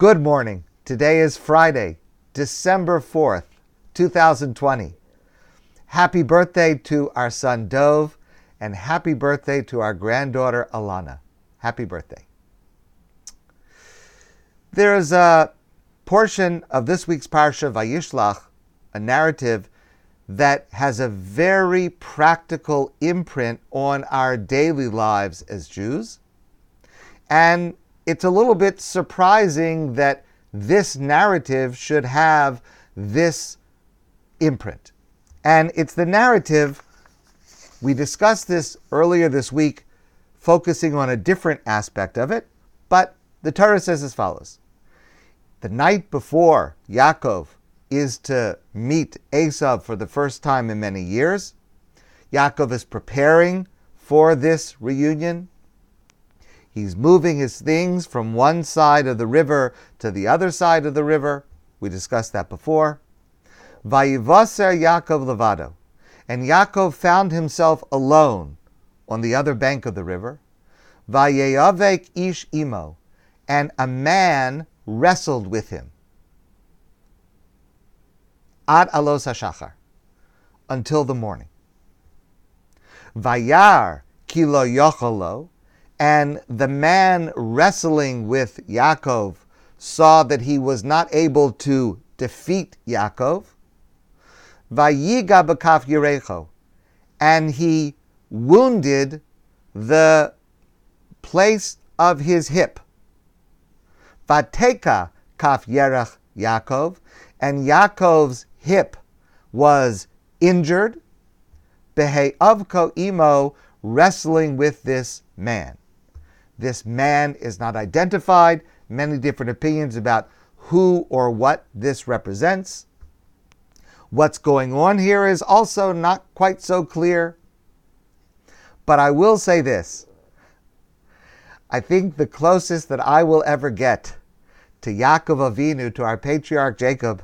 Good morning. Today is Friday, December 4th, 2020. Happy birthday to our son Dove, and happy birthday to our granddaughter Alana. Happy birthday. There is a portion of this week's Parsha Vayishlach, a narrative that has a very practical imprint on our daily lives as Jews. And it's a little bit surprising that this narrative should have this imprint. And it's the narrative, we discussed this earlier this week, focusing on a different aspect of it, but the Torah says as follows The night before Yaakov is to meet Esav for the first time in many years, Yaakov is preparing for this reunion. He's moving his things from one side of the river to the other side of the river. We discussed that before. Vayivaser Yaakov Levado. And Yaakov found himself alone on the other bank of the river. Vayeyavek ish imo. And a man wrestled with him. Ad alos hashachar. Until the morning. Vayar kilo yocholo. And the man wrestling with Yaakov saw that he was not able to defeat Yaakov. Vayiga b'kaf Yerecho, and he wounded the place of his hip. Vateka kaf Yerech Yaakov, and Yaakov's hip was injured. Behe avko imo, wrestling with this man. This man is not identified. Many different opinions about who or what this represents. What's going on here is also not quite so clear. But I will say this I think the closest that I will ever get to Yaakov Avinu, to our patriarch Jacob,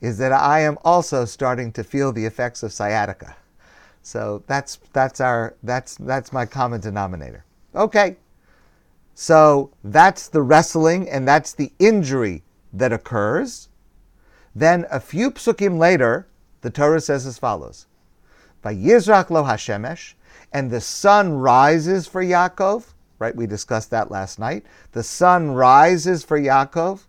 is that I am also starting to feel the effects of sciatica. So that's that's our that's that's my common denominator. Okay. So that's the wrestling and that's the injury that occurs. Then a few psukim later, the Torah says as follows: "Vayizrak lo Hashemesh," and the sun rises for Yaakov. Right, we discussed that last night. The sun rises for Yaakov.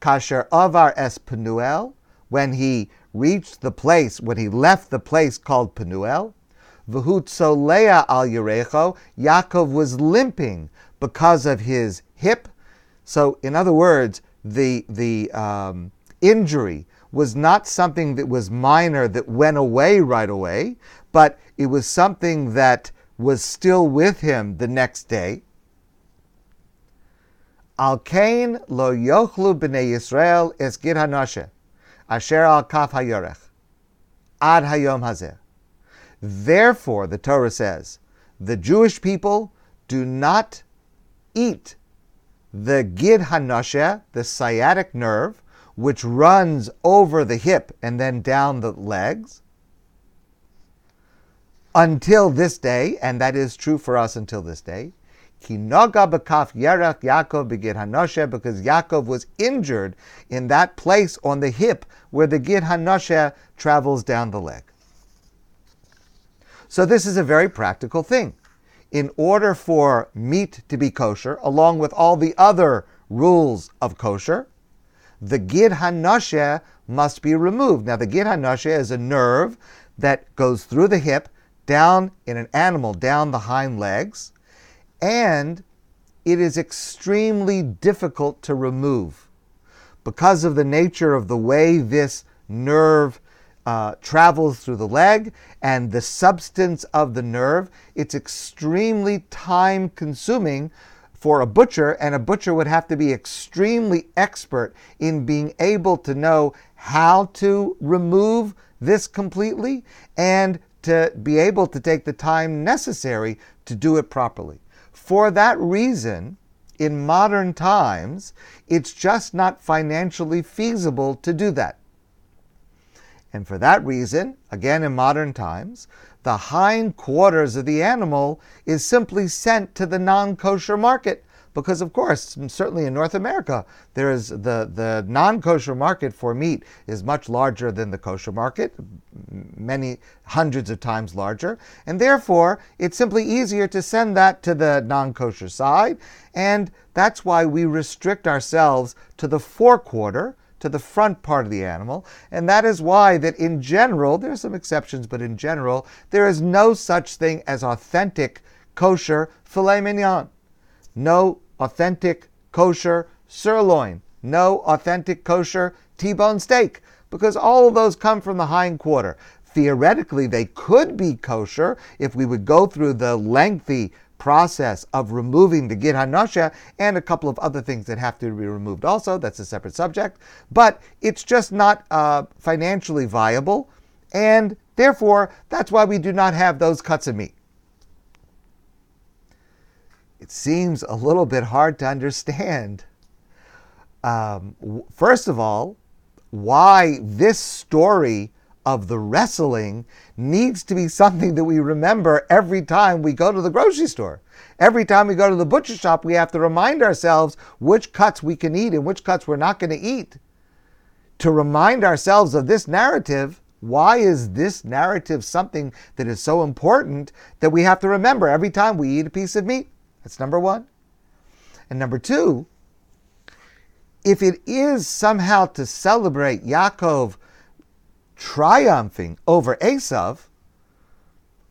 Kasher avar es Penuel, when he reached the place, when he left the place called Penuel. V'hutzolea al Yerecho, Yaakov was limping because of his hip. So, in other words, the the um, injury was not something that was minor that went away right away, but it was something that was still with him the next day. Al kain lo yochlu b'nei Yisrael es hanoshe, asher al kaf hayorech, ad hayom hazeh. Therefore, the Torah says, the Jewish people do not eat the gid hanoshe, the sciatic nerve, which runs over the hip and then down the legs, until this day, and that is true for us until this day. Kinoga b'kaf yerach Yaakov begid hanoshe, because Yaakov was injured in that place on the hip where the gid hanoshe travels down the leg. So this is a very practical thing in order for meat to be kosher, along with all the other rules of kosher, the gid hanoshe must be removed. Now, the gid hanoshe is a nerve that goes through the hip, down in an animal, down the hind legs, and it is extremely difficult to remove because of the nature of the way this nerve uh, travels through the leg and the substance of the nerve, it's extremely time consuming for a butcher, and a butcher would have to be extremely expert in being able to know how to remove this completely and to be able to take the time necessary to do it properly. For that reason, in modern times, it's just not financially feasible to do that. And for that reason, again in modern times, the hind quarters of the animal is simply sent to the non kosher market because, of course, certainly in North America, there is the, the non kosher market for meat is much larger than the kosher market, many hundreds of times larger. And therefore, it's simply easier to send that to the non kosher side. And that's why we restrict ourselves to the forequarter to the front part of the animal. And that is why that in general, there are some exceptions, but in general, there is no such thing as authentic kosher filet mignon, no authentic kosher sirloin, no authentic kosher T-bone steak, because all of those come from the hind quarter. Theoretically, they could be kosher if we would go through the lengthy process of removing the Gid HaNosha and a couple of other things that have to be removed also. That's a separate subject. But it's just not uh, financially viable. And therefore, that's why we do not have those cuts of meat. It seems a little bit hard to understand. Um, first of all, why this story of the wrestling needs to be something that we remember every time we go to the grocery store. Every time we go to the butcher shop, we have to remind ourselves which cuts we can eat and which cuts we're not going to eat. To remind ourselves of this narrative, why is this narrative something that is so important that we have to remember every time we eat a piece of meat? That's number one. And number two, if it is somehow to celebrate Yaakov triumphing over Esav,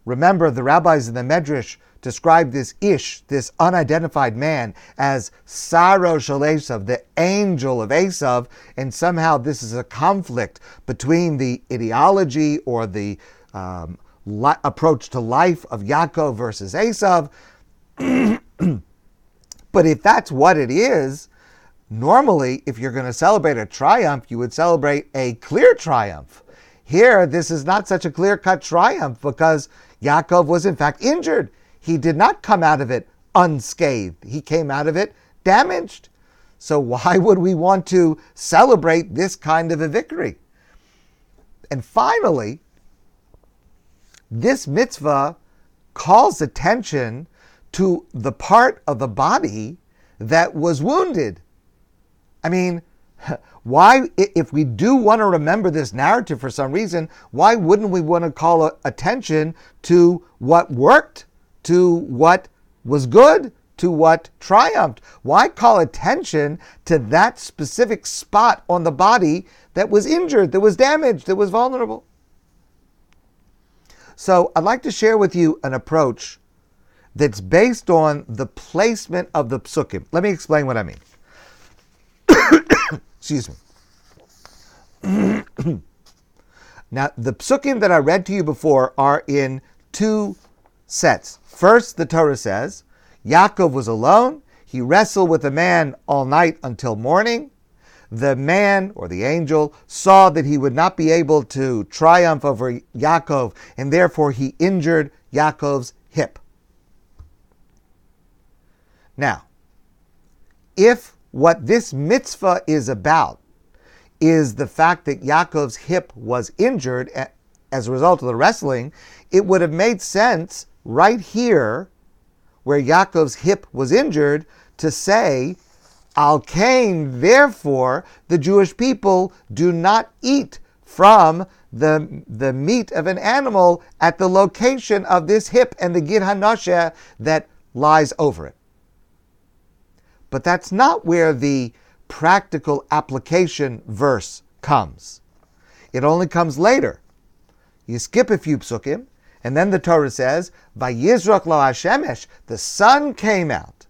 remember the rabbis in the Medrash describe this Ish, this unidentified man, as Saro Shal Esav, the angel of Esav, and somehow this is a conflict between the ideology or the um, li- approach to life of Yaakov versus Esav. but if that's what it is, normally, if you're going to celebrate a triumph, you would celebrate a clear triumph. Here, this is not such a clear cut triumph because Yaakov was in fact injured. He did not come out of it unscathed, he came out of it damaged. So, why would we want to celebrate this kind of a victory? And finally, this mitzvah calls attention to the part of the body that was wounded. I mean, why, if we do want to remember this narrative for some reason, why wouldn't we want to call attention to what worked, to what was good, to what triumphed? Why call attention to that specific spot on the body that was injured, that was damaged, that was vulnerable? So I'd like to share with you an approach that's based on the placement of the psukim. Let me explain what I mean. Excuse me. now, the psukim that I read to you before are in two sets. First, the Torah says, Yaakov was alone. He wrestled with a man all night until morning. The man or the angel saw that he would not be able to triumph over Yaakov, and therefore he injured Yaakov's hip. Now, if what this mitzvah is about is the fact that Yaakov's hip was injured as a result of the wrestling, it would have made sense right here, where Yaakov's hip was injured, to say, Al Kain, therefore, the Jewish people do not eat from the, the meat of an animal at the location of this hip and the Gid HaNosheh that lies over it. But that's not where the practical application verse comes. It only comes later. You skip a few psukim, and then the Torah says, "Vayizrak lo Hashemesh," the sun came out,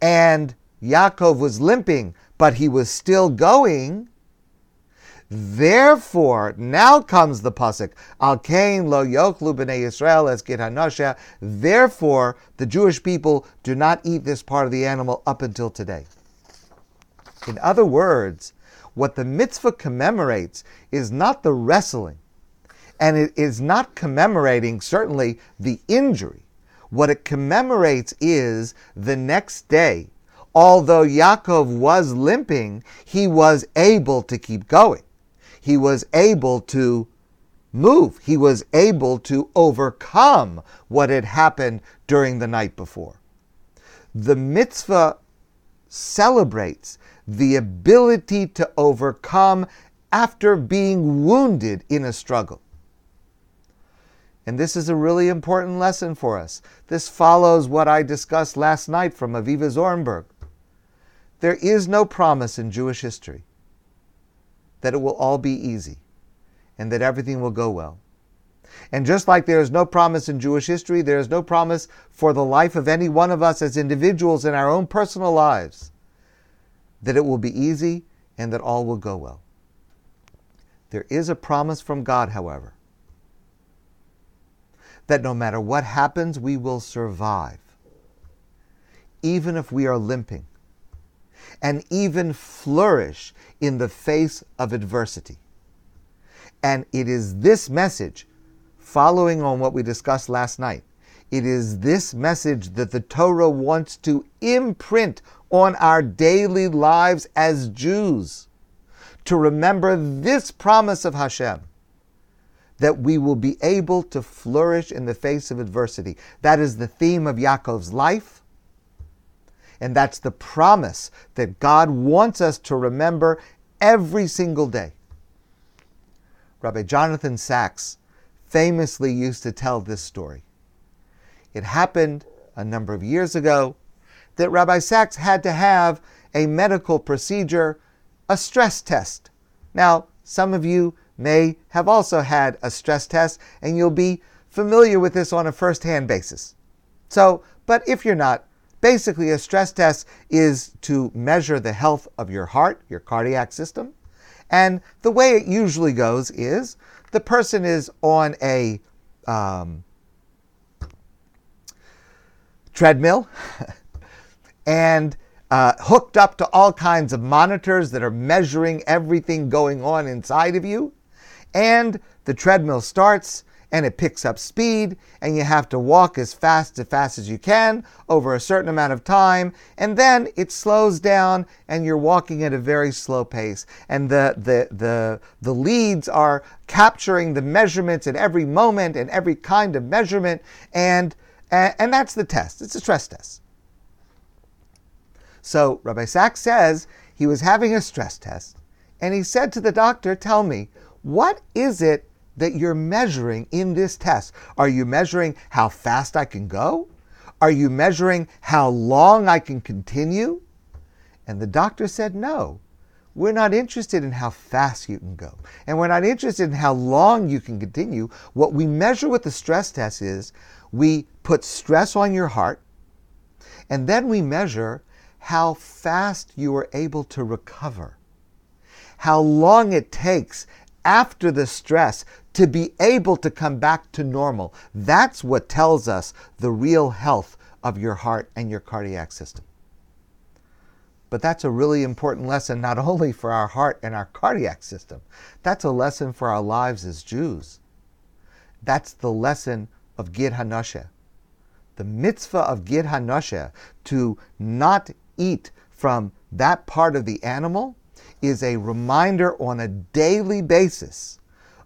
and Yaakov was limping, but he was still going. Therefore, now comes the pasuk, Al Kain lo yochlu b'nei Yisrael es gid hanosha. Therefore, the Jewish people do not eat this part of the animal up until today. In other words, what the mitzvah commemorates is not the wrestling, and it is not commemorating certainly the injury. What it commemorates is the next day. Although Yaakov was limping, he was able to keep going he was able to move. He was able to overcome what had happened during the night before. The mitzvah celebrates the ability to overcome after being wounded in a struggle. And this is a really important lesson for us. This follows what I discussed last night from Avivah Zornberg. There is no promise in Jewish history that it will all be easy and that everything will go well. And just like there is no promise in Jewish history, there is no promise for the life of any one of us as individuals in our own personal lives that it will be easy and that all will go well. There is a promise from God, however, that no matter what happens, we will survive, even if we are limping, and even flourish in the face of adversity. And it is this message, following on what we discussed last night, it is this message that the Torah wants to imprint on our daily lives as Jews. To remember this promise of Hashem that we will be able to flourish in the face of adversity. That is the theme of Yaakov's life. And that's the promise that God wants us to remember every single day. Rabbi Jonathan Sacks famously used to tell this story. It happened a number of years ago that Rabbi Sacks had to have a medical procedure, a stress test. Now, some of you may have also had a stress test, and you'll be familiar with this on a first hand basis. So, but if you're not, basically a stress test is to measure the health of your heart, your cardiac system. And the way it usually goes is the person is on a um, treadmill and uh, hooked up to all kinds of monitors that are measuring everything going on inside of you. And the treadmill starts and it picks up speed, and you have to walk as fast as fast as you can over a certain amount of time, and then it slows down and you're walking at a very slow pace. And the the the, the leads are capturing the measurements at every moment and every kind of measurement, and and that's the test. It's a stress test. So Rabbi Sacks says he was having a stress test, and he said to the doctor, Tell me, what is it that you're measuring in this test? Are you measuring how fast I can go? Are you measuring how long I can continue? And the doctor said, No. We're not interested in how fast you can go. And we're not interested in how long you can continue. What we measure with the stress test is we put stress on your heart, and then we measure how fast you are able to recover, how long it takes after the stress to be able to come back to normal. That's what tells us the real health of your heart and your cardiac system. But that's a really important lesson, not only for our heart and our cardiac system, that's a lesson for our lives as Jews. That's the lesson of Gid Hanoshe. The mitzvah of Gid Hanoshe to not eat from that part of the animal is a reminder on a daily basis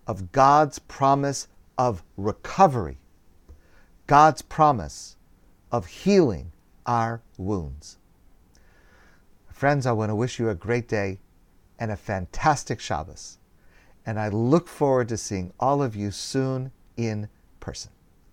of God's promise of recovery, God's promise of healing our wounds. Friends, I want to wish you a great day and a fantastic Shabbos. And I look forward to seeing all of you soon in person.